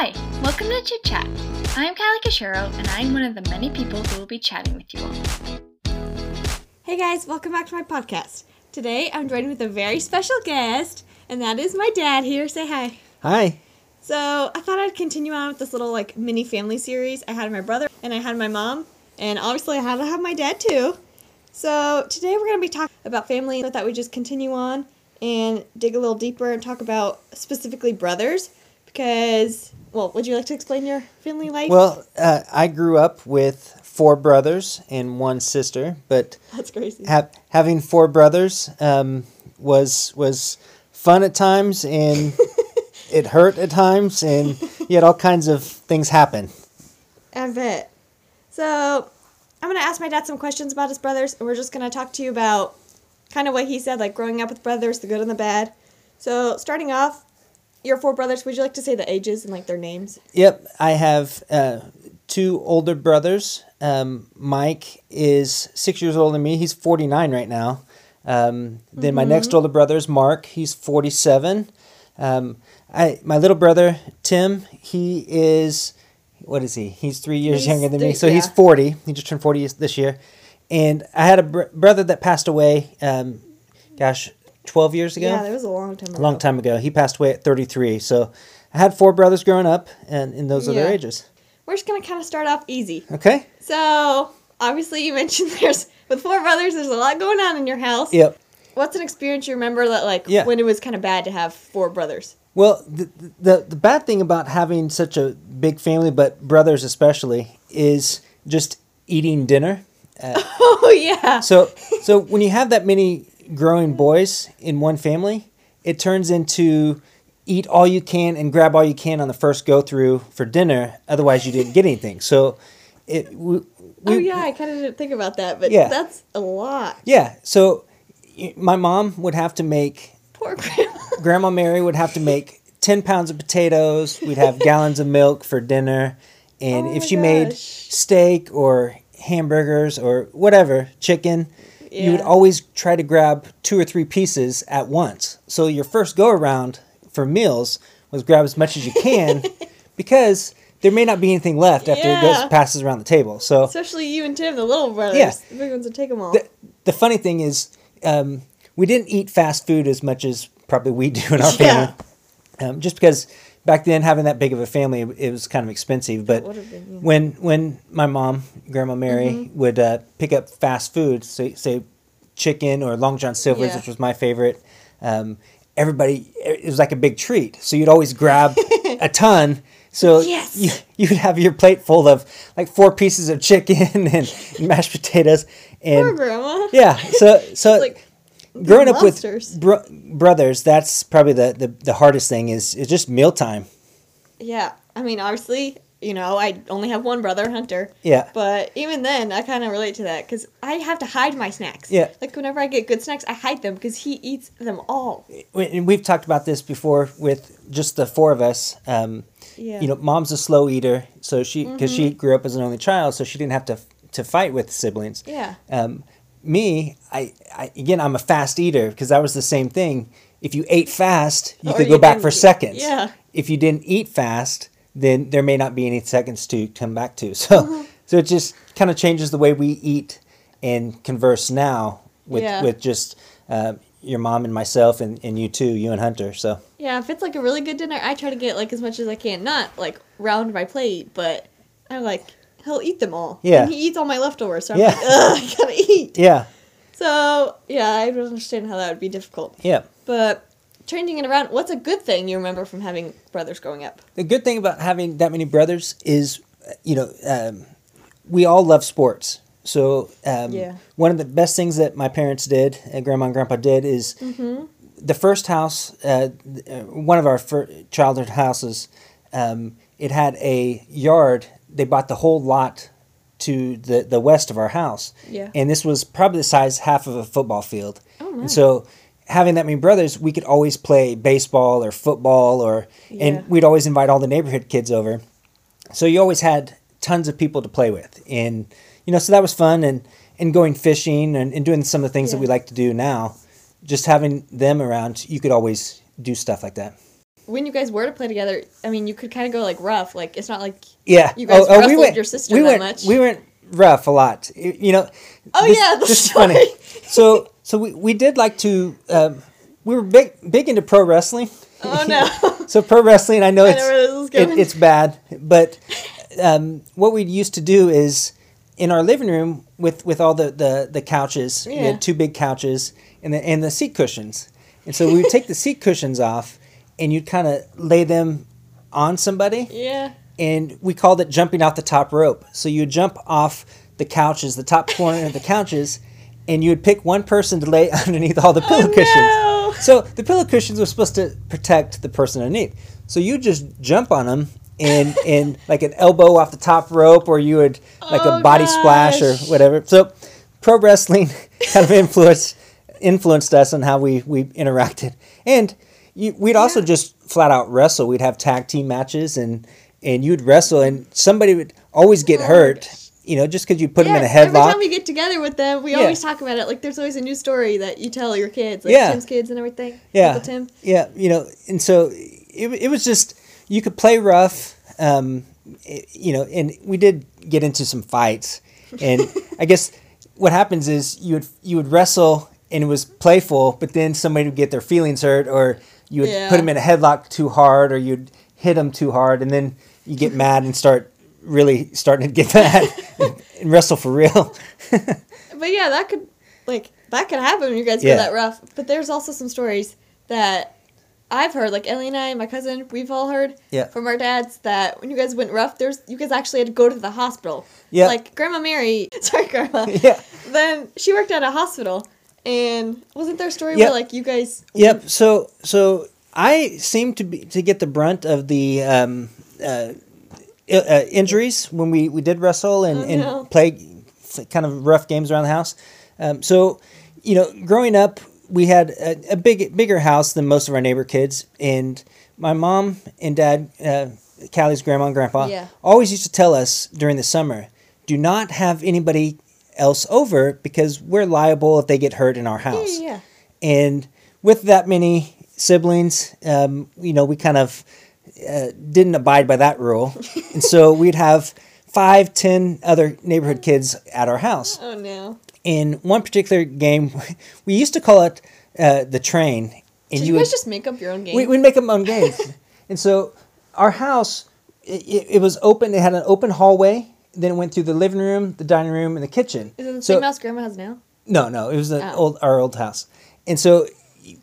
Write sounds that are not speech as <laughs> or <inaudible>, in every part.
Hi, welcome to Chit Chat. I'm Callie Cashero, and I'm one of the many people who will be chatting with you all. Hey guys, welcome back to my podcast. Today I'm joined with a very special guest, and that is my dad here. Say hi. Hi. So I thought I'd continue on with this little like mini family series. I had my brother and I had my mom, and obviously I had to have my dad too. So today we're gonna be talking about family. I thought we'd just continue on and dig a little deeper and talk about specifically brothers because well, would you like to explain your family life? Well, uh, I grew up with four brothers and one sister, but that's crazy. ha- having four brothers um, was was fun at times and <laughs> it hurt at times, and you had all kinds of things happen. I bet. So, I'm going to ask my dad some questions about his brothers, and we're just going to talk to you about kind of what he said, like growing up with brothers, the good and the bad. So, starting off, your four brothers, would you like to say the ages and like their names? Yep, I have uh, two older brothers. Um, Mike is six years older than me. He's forty nine right now. Um, then my next older brother is Mark. He's forty seven. Um, I my little brother Tim. He is what is he? He's three years He's younger than me, three- so he's forty. He just turned forty this year. And I had a br- brother that passed away. Um, gosh, twelve years ago Yeah, that was a long time ago. a long time ago. He passed away at 33. So I had four brothers growing up, and, and those are their ages. We're just going to kind of start off easy. Okay. So, obviously, you <laughs> mentioned there's, with four brothers, there's a lot going on in your house. Yep. What's an experience you remember that, like, Yeah. when it was kind of bad to have four brothers? Well, the, the the bad thing about having such a big family, but brothers especially, is just eating dinner. <laughs> Uh, oh, yeah. So so when you have that many growing boys in one family, it turns into eat all you can and grab all you can on the first go through for dinner. Otherwise, you didn't get anything. So it. We, oh, yeah, I kind of didn't think about that, but Yeah. that's a lot. Yeah. So my mom would have to make Poor grandma. <laughs> Grandma Mary would have to make 10 pounds of potatoes. We'd have gallons of milk for dinner. And Oh if she made steak or hamburgers or whatever, chicken, you would always try to grab two or three pieces at once. So your first go around for meals was grab as much as you can <laughs> because there may not be anything left after it goes passes around the table. So Especially you and Tim, the little brothers. Yeah. The big ones would take them all. the, the funny thing is, um, we didn't eat fast food as much as probably we do in our <laughs> Yeah. family. Um, just because back then having that big of a family, it was kind of expensive. But been, yeah. when when my mom, Grandma Mary, Mm-hmm. would uh, pick up fast food, say say chicken or Long John Silver's, Yeah. which was my favorite. Um, everybody, it was like a big treat. So you'd always grab <laughs> a ton. So Yes. you you would have your plate full of like four pieces of chicken <laughs> and mashed potatoes and Poor grandma. yeah. So <laughs> so Like, growing up with bro- brothers, that's probably the, the the hardest thing is is just mealtime. Yeah. I mean, obviously, you know, I only have one brother, Hunter. Yeah. But even then, I kind of relate to that because I have to hide my snacks. Yeah. Like, whenever I get good snacks, I hide them because he eats them all. And we've talked about this before with just the four of us. Um, Yeah. Mm-hmm. You know, mom's a slow eater, so she because she grew up as an only child, so she didn't have to to fight with siblings. Yeah. Um, me, I, I again, I'm a fast eater because that was the same thing. If you ate fast, you Or could you go back for seconds. Yeah. If you didn't eat fast, then there may not be any seconds to come back to. <laughs> So, Mm-hmm. so it just kind of changes the way we eat and converse now with Yeah. with just uh, your mom and myself and, and you too, you and Hunter. So Yeah, if it's like a really good dinner, I try to get like as much as I can. Not like round my plate, but I like he'll eat them all. Yeah. And he eats all my leftovers, so I'm Yeah. like, ugh, I gotta eat. yeah, So yeah, I don't understand how that would be difficult. yeah. But changing it around, what's a good thing you remember from having brothers growing up? The good thing about having that many brothers is, you know, um, we all love sports. So um, Yeah. one of the best things that my parents did, and grandma and grandpa did, is the first house, uh, uh, one of our childhood houses, um, it had a yard. They bought the whole lot to the, the west of our house. Yeah. And this was probably the size half of a football field. Oh, And so having that many brothers, we could always play baseball or football or Yeah. and we'd always invite all the neighborhood kids over. So you always had tons of people to play with. And you know, so that was fun and and going fishing and, and doing some of the things that we like to do now. Just having them around, you could always do stuff like that. When you guys were to play together, I mean, you could kind of go like rough. Like it's not like Yeah. You guys we wrestled went, your sister we that went, much. We went rough a lot. You know. Oh, yeah, the this is funny. So so we, we did like to um, we were big big into pro wrestling. oh no. <laughs> So pro wrestling, I know I it's know this it, it's bad, but um, what we used to do is in our living room with, with all the, the, the couches, we Yeah. had two big couches and the and the seat cushions, and so we would take the seat cushions off, and you'd kind of lay them on somebody, yeah. and we called it jumping off the top rope. So you would jump off the couches, the top corner of the couches, and you would pick one person to lay <laughs> underneath all the oh, pillow Oh, cushions. no. So the pillow cushions were supposed to protect the person underneath. So you just jump on them and <laughs> and like an elbow off the top rope, or you would like Oh, a body splash or whatever. So pro wrestling <laughs> kind of influenced influenced us on how we we interacted, and you, we'd also Yeah. just flat out wrestle. We'd have tag team matches, and and you'd wrestle, and somebody would always get Oh, hurt. You know, just because you put them in a Yes, Every time we get together with them, we Yeah. always talk about it. Like there's always a new story that you tell your kids, like Yeah. Tim's kids and everything. Yeah. Uncle Tim. Yeah, you know, and so it, it was just you could play rough, um, i- you know, and we did get into some fights, and <laughs> I guess what happens is you would you would wrestle and it was playful, but then somebody would get their feelings hurt, or you would Yeah. put them in a headlock too hard, or you'd hit them too hard, and then you get <laughs> mad and start really starting to get mad and, <laughs> and wrestle for real. <laughs> But yeah, that could like that could happen when you guys Yeah. go that rough. But there's also some stories that I've heard, like Ellie and I, my cousin, we've all heard Yeah. from our dads that when you guys went rough, there's you guys actually had to go to the hospital. Yeah. Like Grandma Mary, sorry, Grandma. yeah. Then she worked at a hospital, and wasn't there a story Yep. where like you guys? Yep. So so I seem to be to get the brunt of the um, uh, uh, injuries when we, we did wrestle and, Oh, and no. play kind of rough games around the house. Um, so you know, growing up, we had a, a big bigger house than most of our neighbor kids, and my mom and dad, uh, Callie's grandma and grandpa, Yeah. always used to tell us during the summer, do not have anybody else over because we're liable if they get hurt in our house. yeah, yeah. And with that many siblings, um, you know, we kind of uh, didn't abide by that rule. <laughs> and so we'd have five, ten other neighborhood kids at our house. Oh no. In one particular game, <laughs> we used to call it uh, the train. And Did you, guys would, just make up your own game? we, we'd make them own games. <laughs> and so our house, it, it was open. It had an open hallway. Then it went through the living room, the dining room, and the kitchen. Is it the So- same house Grandma has now? no, no, it was the Oh. old our old house, and so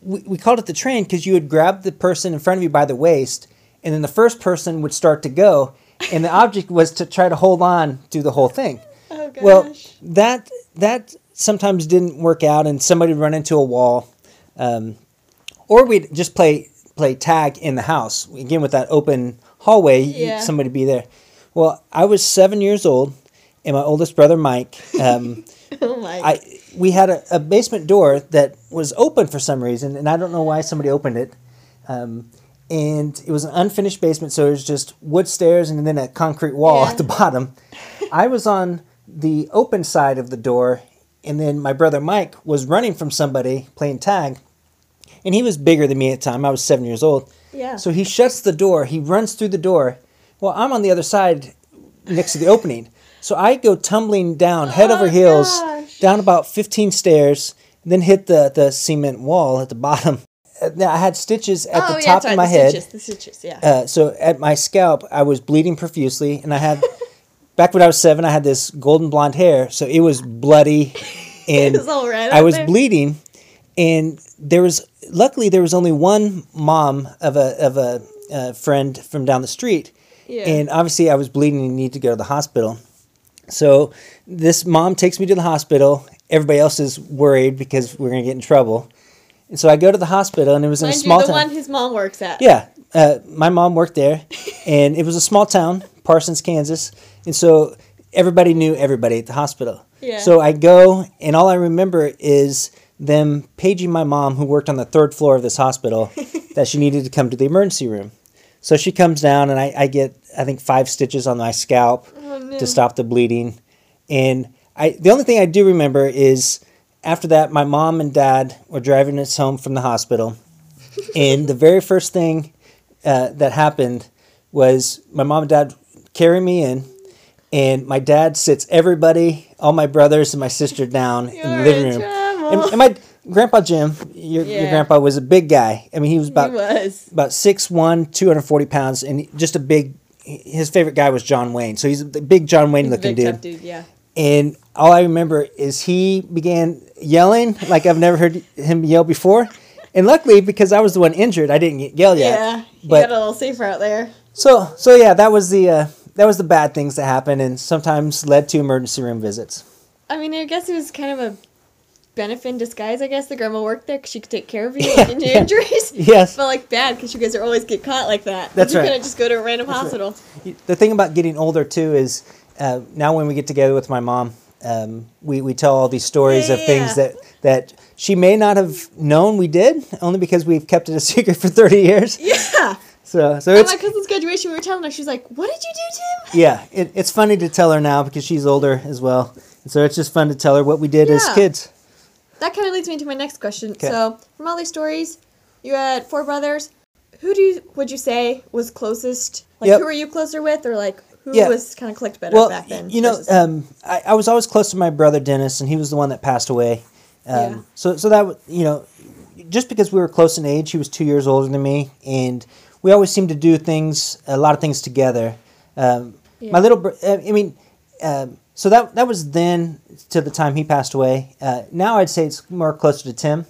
we, we called it the train because you would grab the person in front of you by the waist, and then the first person would start to go, and the object was to try to hold on through the whole thing. <laughs> Oh gosh. Well, that that sometimes didn't work out, and somebody would run into a wall, um, or we'd just play play tag in the house again with that open hallway. Yeah. Somebody be there. Well, I was seven years old, and my oldest brother Mike. Um, <laughs> oh. I we had a, a basement door that was open for some reason, and I don't know why somebody opened it. Um, and it was an unfinished basement, so it was just wood stairs and then a concrete wall Yeah. at the bottom. I was on the open side of the door, and then my brother Mike was running from somebody playing tag, and he was bigger than me at the time. I was seven years old. yeah. So he shuts the door. He runs through the door. Well, I'm on the other side next to the opening. So I go tumbling down, head over Oh, heels, gosh. down about 15 stairs, and then hit the, the cement wall at the <laughs> bottom. Now I had stitches at oh the yeah, top right. of my the head. Stitches, the stitches. Yeah. Uh, so at my scalp, I was bleeding profusely, and I had <laughs> back when I was seven, I had this golden blonde hair, so it was bloody, <laughs> and It was right I was there. bleeding, and there was luckily there was only one mom of a of a uh, friend from down the street, Yeah. and obviously I was bleeding and needed to go to the hospital. So this mom takes me to the hospital. Everybody else is worried because we're gonna get in trouble. And so I go to the hospital, and it was in Mind a you, small the town. one his mom works at. Yeah, uh, my mom worked there, <laughs> and it was a small town, Parsons, Kansas, and so everybody knew everybody at the hospital. Yeah. So I go, and all I remember is them paging my mom, who worked on the third floor of this hospital, <laughs> that she needed to come to the emergency room. So she comes down, and I, I get, I think, five stitches on my scalp Oh, no. to stop the bleeding. And I, the only thing I do remember is after that, my mom and dad were driving us home from the hospital, <laughs> and the very first thing uh, that happened was my mom and dad carry me in, and my dad sits everybody, all my brothers and my sister down in the living room. And, and my grandpa Jim, your, your grandpa was a big guy. I mean, he was about he was. about 6'1", 240 pounds, and just a big. His favorite guy was John Wayne, so he's a big John Wayne He's looking dude. dude, yeah. And all I remember is he began yelling like I've never heard him yell before. And luckily, because I was the one injured, I didn't get yelled at. Yeah, you But got a little safer out there. so so yeah, that was the uh, that was the bad things that happened, and sometimes led to emergency room visits. I mean, I guess it was kind of a benefit in disguise. I guess the grandma worked there because she could take care of you Yeah, in your yeah. injuries. <laughs> Yes. But like bad because you guys are always get caught like that. That's you right. couldn't just go to a random right. hospital. The thing about getting older too is uh, now when we get together with my mom, um, we, we tell all these stories of Yeah. things that, that she may not have known we did, only because we've kept it a <laughs> secret for 30 years. Yeah. So, so At it's, my cousin's graduation, we were telling her, she's like, "What did you do, Tim?" yeah, it, it's funny to tell her now because she's older as well. And so it's just fun to tell her what we did as kids. That kind of leads me to my next question. So, from all these stories, you had four brothers. Who do you would you say was closest? Like, Yep. who were you closer with, or like who Yeah. was kind of clicked better Well, back then? you know, versus- um, I, I was always close to my brother Dennis, and he was the one that passed away. Um, Yeah. So, so that you know, just because we were close in age, he was two years older than me, and we always seemed to do things, a lot of things together. Um, Yeah. My little, bro- uh, I mean, um, so that that was then to the time he passed away. Uh, now I'd say it's more closer to Tim,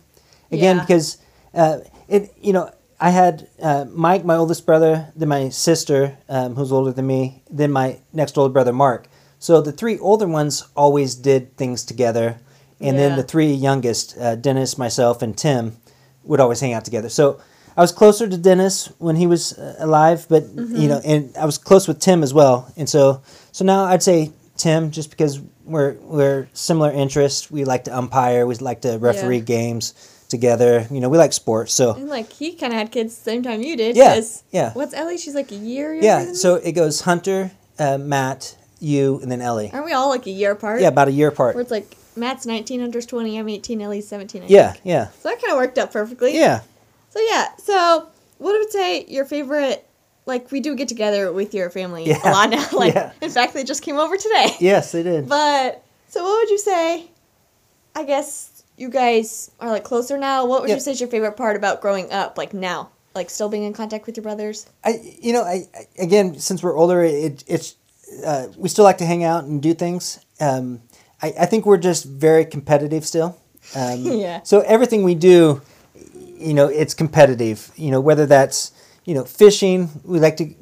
again Yeah. because uh, it, you know, I had uh, Mike, my oldest brother, then my sister, um, who's older than me, then my next older brother, Mark. So the three older ones always did things together, and then the three youngest, uh, Dennis, myself, and Tim, would always hang out together. So I was closer to Dennis when he was uh, alive, but you know, and I was close with Tim as well. And so, so now I'd say Tim, just because we're we're similar interests. We like to umpire. We like to referee Yeah. games together. You know, we like sports. So and like he kind of had kids the same time you did. Yeah, yeah. What's Ellie? She's like a year. younger yeah, so it goes Hunter, uh, Matt, you, and then Ellie. aren't we all like a year apart? Yeah, about a year apart. Where it's like Matt's 19, Hunter's 20, I'm 18, Ellie's 17. I Yeah, think. yeah, So that kind of worked out perfectly. yeah. So yeah, so what would you say your favorite? Like we do get together with your family Yeah. a lot now. <laughs> Like Yeah. in fact, they just came over today. Yes, they did. But so what would you say? I guess you guys are like closer now. What would Yeah. you say is your favorite part about growing up? Like now, like still being in contact with your brothers. I, you know, I, I again, since we're older, it, it's uh, we still like to hang out and do things. Um, I, I think we're just very competitive still. <laughs> Um, Yeah. So everything we do, you know, it's competitive. You know, whether that's you know fishing, we like to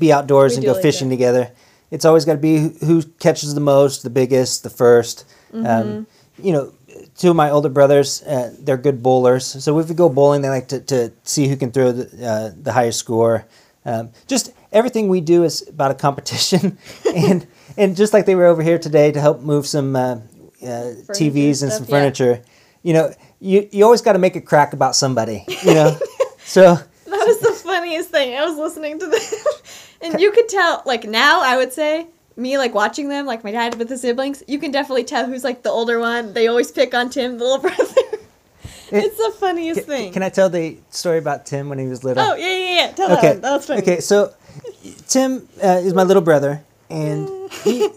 be outdoors We and go like fishing that. together. It's always got to be who, catches the most, the biggest, the 1st Mm-hmm. Um, you know, two of my older brothers, uh, they're good bowlers. So if we go bowling, they like to, to see who can throw the, uh, the highest score. Um, just everything we do is about a competition, <laughs> and and just like they were over here today to help move some uh, uh, TVs and stuff, some yeah. furniture. You know, you you always got to make a crack about somebody. You know, <laughs> so That was the funniest thing. I was listening to them, <laughs> and you could tell. Like now, I would say me like watching them, like my dad with the siblings. You can definitely tell who's like the older one. They always pick on Tim, the little <laughs> brother. it's the funniest Ca- thing. Can I tell the story about Tim when he was little? Oh yeah, yeah, yeah. Tell that okay. one. That was funny. Okay, so Tim uh, is my little brother, and <laughs> he,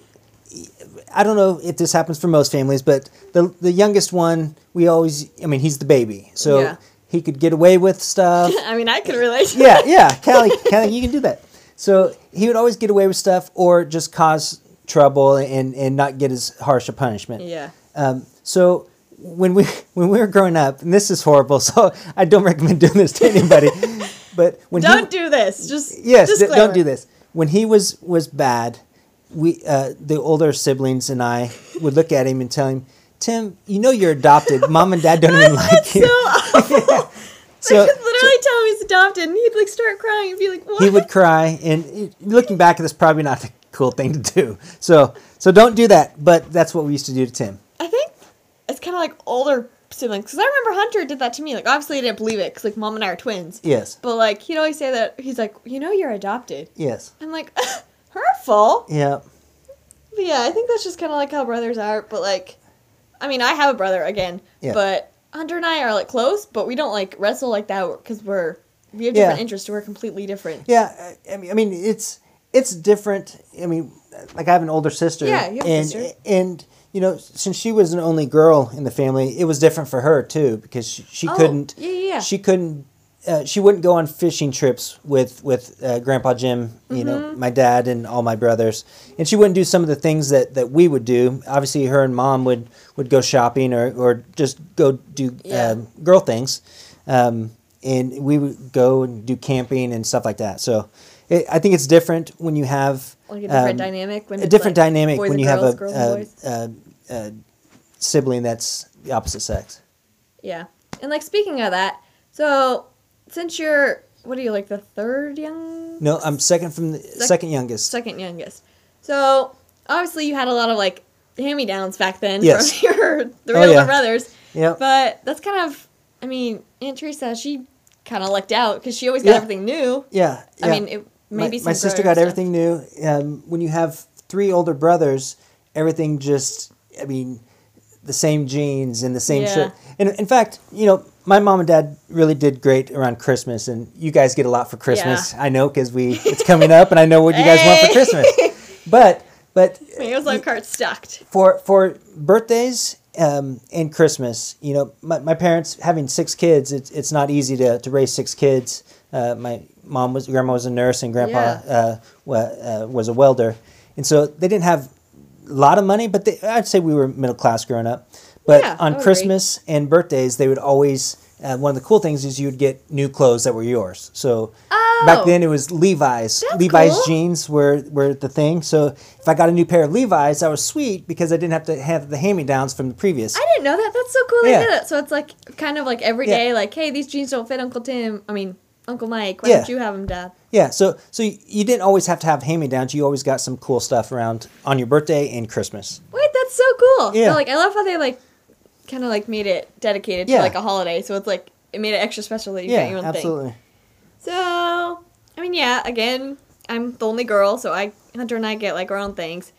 he- I don't know if this happens for most families, but the the youngest one, we always, I mean, he's the baby, so Yeah. He could get away with stuff. <laughs> I mean, I could relate. yeah, yeah, <laughs> Callie, Callie, you can do that. So he would always get away with stuff, or just cause trouble and and not get as harsh a punishment. Yeah. Um, so when we <laughs> when we were growing up, and this is horrible, so I don't recommend doing this to anybody. but when Don't do this. Just yes, disclaimer. don't do this. When he was was bad, we uh, the older siblings and I would look at him and tell him, Tim, you know you're adopted. Mom and Dad don't even like you. so. So- <laughs> I could literally tell him he's adopted, and he'd like start crying and be like, "What?" he would cry, and looking back, that's probably not a cool thing to do. So so don't do that. But that's what we used to do to Tim. I think it's kind of like older siblings because I remember Hunter did that to me. Like, obviously, I didn't believe it because like mom and I are twins. Yes, But like, he'd always say that he's like, you know, you're adopted. yes, I'm like, <laughs> hurtful. yeah, But yeah, I think that's just kind of like how brothers are. But like, I mean, I have a brother again, Yeah. but Hunter and I are like close, but we don't like wrestle like that because we're we have different Yeah. interests. We're completely different. Yeah, I- mean, I mean, it's it's different. I mean, like I have an older sister. Yeah, you have and, sister. And you know, since she was an only girl in the family, it was different for her too because she, she Oh, couldn't. yeah, yeah. She couldn't. Uh, she wouldn't go on fishing trips with with uh, Grandpa Jim, you know, Mm-hmm. my dad and all my brothers, and she wouldn't do some of the things that, that we would do. Obviously, her and mom would, would go shopping or, or just go do Yeah. um, girl things, um, and we would go and do camping and stuff like that. So, it, I think it's different when you have Like a different um, dynamic when a different like dynamic when you girls, have a, girls and boys. a, a, a sibling that's the opposite sex. Yeah. And like speaking of that, so since you're what are you like the third young No, I'm second from the second youngest. second youngest. So obviously you had a lot of like hand me downs back then Yes. from <laughs> your three Oh, older yeah. brothers. Yeah. But that's kind of I mean, Aunt Teresa, she kind of lucked out because she always got Yeah. everything new. Yeah, I mean, it, maybe my, my sister got stuff. everything new. Um, when you have three older brothers, everything just, I mean, the same jeans and the same Yeah. shirt. And in fact, you know, my mom and dad really did great around Christmas, and you guys get a lot for Christmas. I know because we it's coming up, and I know what you guys want for Christmas. But but Meals on carts stacked. for for birthdays um, and Christmas, you know, my, my parents having six kids, it's it's not easy to, to raise six kids. Uh, my mom was grandma was a nurse and grandpa Yeah. uh, wa, uh, was a welder, and so they didn't have a lot of money, but they, I'd say we were middle class growing up. But Yeah, on Christmas and birthdays, they would always. Uh, one of the cool things is you would get new clothes that were yours. So Oh. back then it was Levi's. Levi's cool. jeans were, were the thing. So if I got a new pair of Levi's, that was sweet because I didn't have to have the hand me downs from the previous. I didn't know that. That's so cool they Yeah. did it. So it's like kind of like every Yeah. day, like, hey, these jeans don't fit Uncle Tim. I mean, Uncle Mike. Why Yeah. don't you have them, Dad? Yeah, so so you, you didn't always have to have hand me downs. You always got some cool stuff around on your birthday and Christmas. Wait, that's so cool. Yeah. So, like, I love how they like kind of like made it dedicated Yeah. to like a holiday. So it's like it made it extra special that you yeah, got your own absolutely. thing. So I mean, yeah. Again, I'm the only girl, so I Hunter and I get like our own things,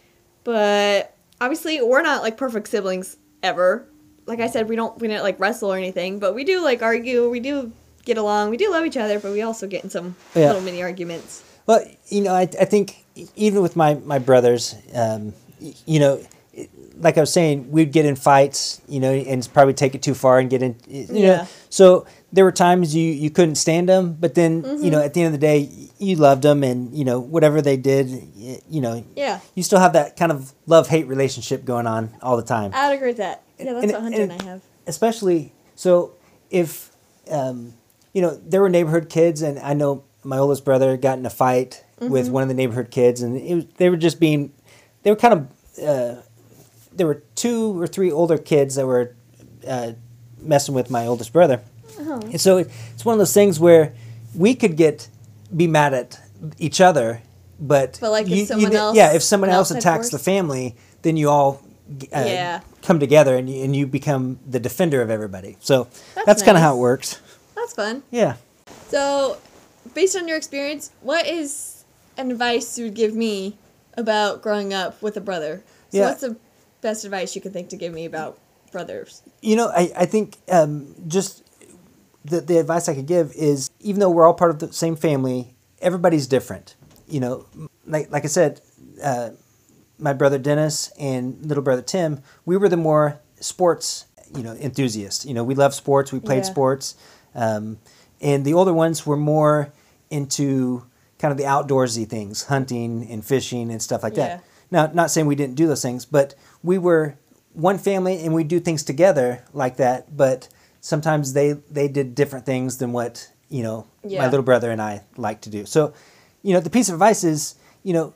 but obviously we're not like perfect siblings ever. Like I said, we don't we didn't like wrestle or anything, but we do like argue. We do get along. We do love each other, but we also get in some Yeah. little mini arguments. Well, you know, I, I think even with my, my brothers, um, you know, like I was saying, we'd get in fights, you know, and probably take it too far and get in, you Yeah. know. So there were times you, you couldn't stand them, but then, you Mm-hmm. know, at the end of the day, you loved them and, you know, whatever they did, you know, Yeah, you still have that kind of love hate relationship going on all the time. I'd agree with that. Yeah, that's And- what Hunter and, and- I have. especially so if um, you know there were neighborhood kids and i know my oldest brother got in a fight Mm-hmm. with one of the neighborhood kids and it was, they were just being they were kind of uh, there were two or three older kids that were uh, messing with my oldest brother Oh. and so it, it's one of those things where we could get be mad at each other but, But, like, you- you someone did- else- yeah if someone an else attacks the family then you all uh, Yeah. come together and you, and you become the defender of everybody. So That's that's, kind of how it works. That's fun. Yeah. So, based on your experience, what is an advice you would give me about growing up with a brother? So, Yeah. what's the best advice you could think to give me about brothers? You know, I, I think um, just the, the advice I could give is even though we're all part of the same family, everybody's different. You know, like, like I said, uh, my brother Dennis and little brother Tim, we were the more sports, you know, enthusiasts. You know, we love sports, we played Yeah. sports. Um, and the older ones were more into kind of the outdoorsy things, hunting and fishing and stuff like Yeah. that. Now, not saying we didn't do those things, but we were one family and we do things together like that. But sometimes they they did different things than what you know Yeah. my little brother and I like to do. So, you know, the piece of advice is, you know,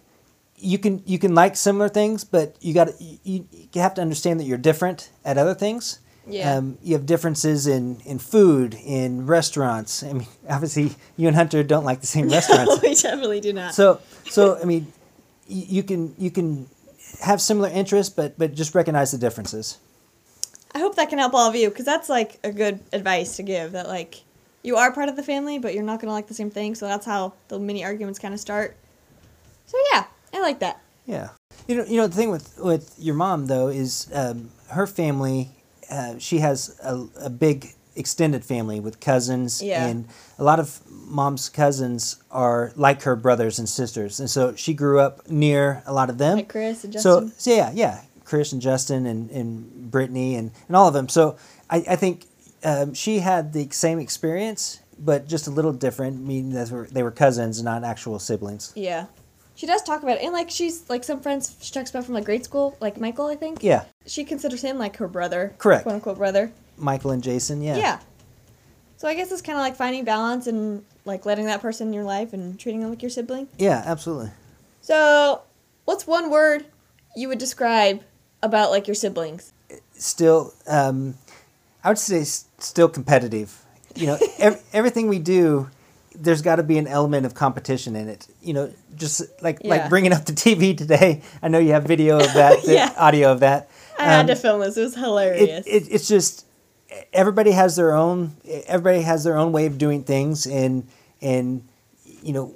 you can you can like similar things, but you got you, you have to understand that you're different at other things. Yeah. Um, you have differences in, in food, in restaurants. I mean, <laughs> obviously, you and Hunter don't like the same <laughs> restaurants. we definitely do not. So, so I mean, you can you can have similar interests, but but just recognize the differences. I hope that can help all of you because that's like a good advice to give. That like you are part of the family, but you're not gonna like the same thing. So that's how the mini arguments kind of start. So yeah, I like that. Yeah. You know, you know the thing with with your mom though is um, her family. Uh, she has a, a big extended family with cousins Yeah. and a lot of mom's cousins are like her brothers and sisters and so she grew up near a lot of them Like Chris and so, Justin. so yeah yeah chris and justin and, and brittany and, and all of them so i, I think um, she had the same experience but just a little different meaning that they were, they were cousins not actual siblings Yeah. She does talk about it. And like she's like some friends she talks about from like grade school, like Michael, I think. yeah She considers him like her brother. Correct. Quote unquote brother. Michael and jason yeah Yeah. So I guess it's kind of like finding balance and like letting that person in your life and treating them like your sibling. yeah absolutely So, what's one word you would describe about like your siblings? still um, i would say still competitive you know <laughs> ev- everything we do there's got to be an element of competition in it you know just like Yeah. like bringing up the tv today i know you have video of that the <laughs> Yeah. audio of that I had Um, to film this. It was it, hilarious. it, it's just everybody has their own everybody has their own way of doing things and and you know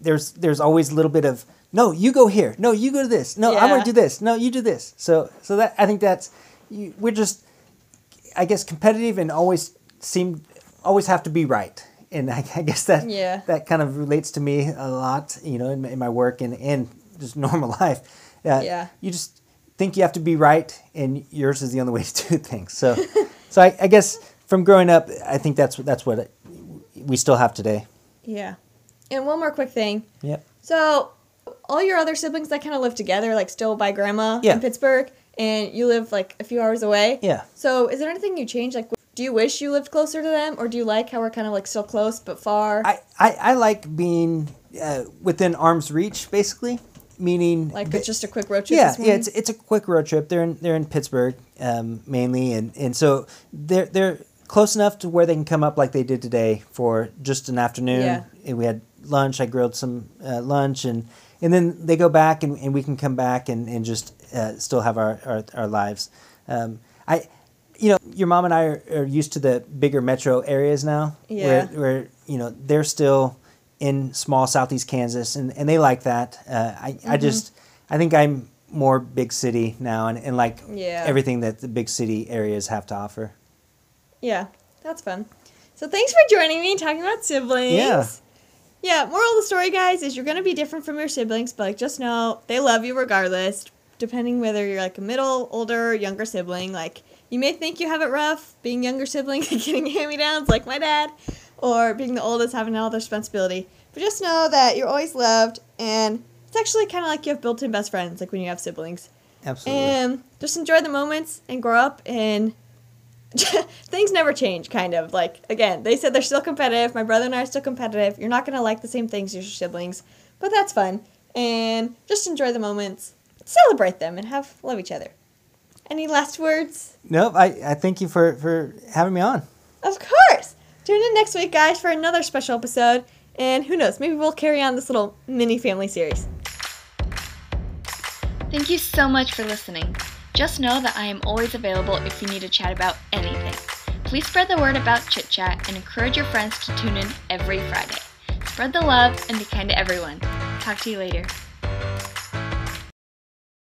there's there's always a little bit of no you go here. No you go to this. No i'm going to do this. No you do this. So so that i think that's you, we're just i guess competitive and always seem always have to be right. And i, <laughs> I guess that Yeah. that kind of relates to me a lot you know in, my- in my work and and just <laughs> normal life. Uh, Yeah. you just think you have to be right and yours is the only way to do things. So <laughs> so I, I guess from growing up i think that's that's what it, we still have today yeah. And one more quick thing. yep So, all your other siblings that kind of live together, like still by grandma Yeah. in Pittsburg, and you live like a few hours away. yeah So, is there anything you change? Like, do you wish you lived closer to them, or do you like how we're kind of like still close but far? i i, I like being uh, within arm's reach basically meaning like it's just a quick road trip. yeah, yeah, it's it's a quick road trip. They're in they're in Pittsburg um, mainly, and and so they're they're close enough to where they can come up like they did today for just an afternoon. Yeah. And we had lunch. I grilled some uh, lunch, and and then they go back, and, and we can come back and and just uh, still have our our, our lives. Um, I. You know, your mom and I are, are used to the bigger metro areas now, Yeah. where, where you know they're still in small southeast Kansas, and, and they like that. Uh, I I Mm-hmm. just I think I'm more big city now, and, and like Yeah. everything that the big city areas have to offer. Yeah, that's fun. So thanks for joining me and talking about siblings. Yeah. Yeah, moral of the story, guys, is you're gonna be different from your siblings, but like just know they love you regardless. Depending whether you're like a middle, older, younger sibling, like you may think you have it rough being younger sibling <laughs> and getting hand me downs like my dad, or being the oldest having all the responsibility. But just know that you're always loved, and it's actually kind of like you have built-in best friends, like when you have siblings. Absolutely. And just enjoy the moments and grow up and <laughs> things never change kind of. Like again they said they're still competitive. My brother and i are still competitive. You're not going to like the same things as your siblings but that's fun. And just enjoy the moments. Celebrate them and have love each other. Any last words? Nope. I, I thank you for, for having me on. of course! Tune in next week guys for another special episode. And who knows maybe we'll carry on this little mini family series Thank you so much for listening. Just know that I am always available if you need to chat about anything. Please spread the word about Chit Chat and encourage your friends to tune in every Friday. Spread the love and be kind to everyone. Talk to you later.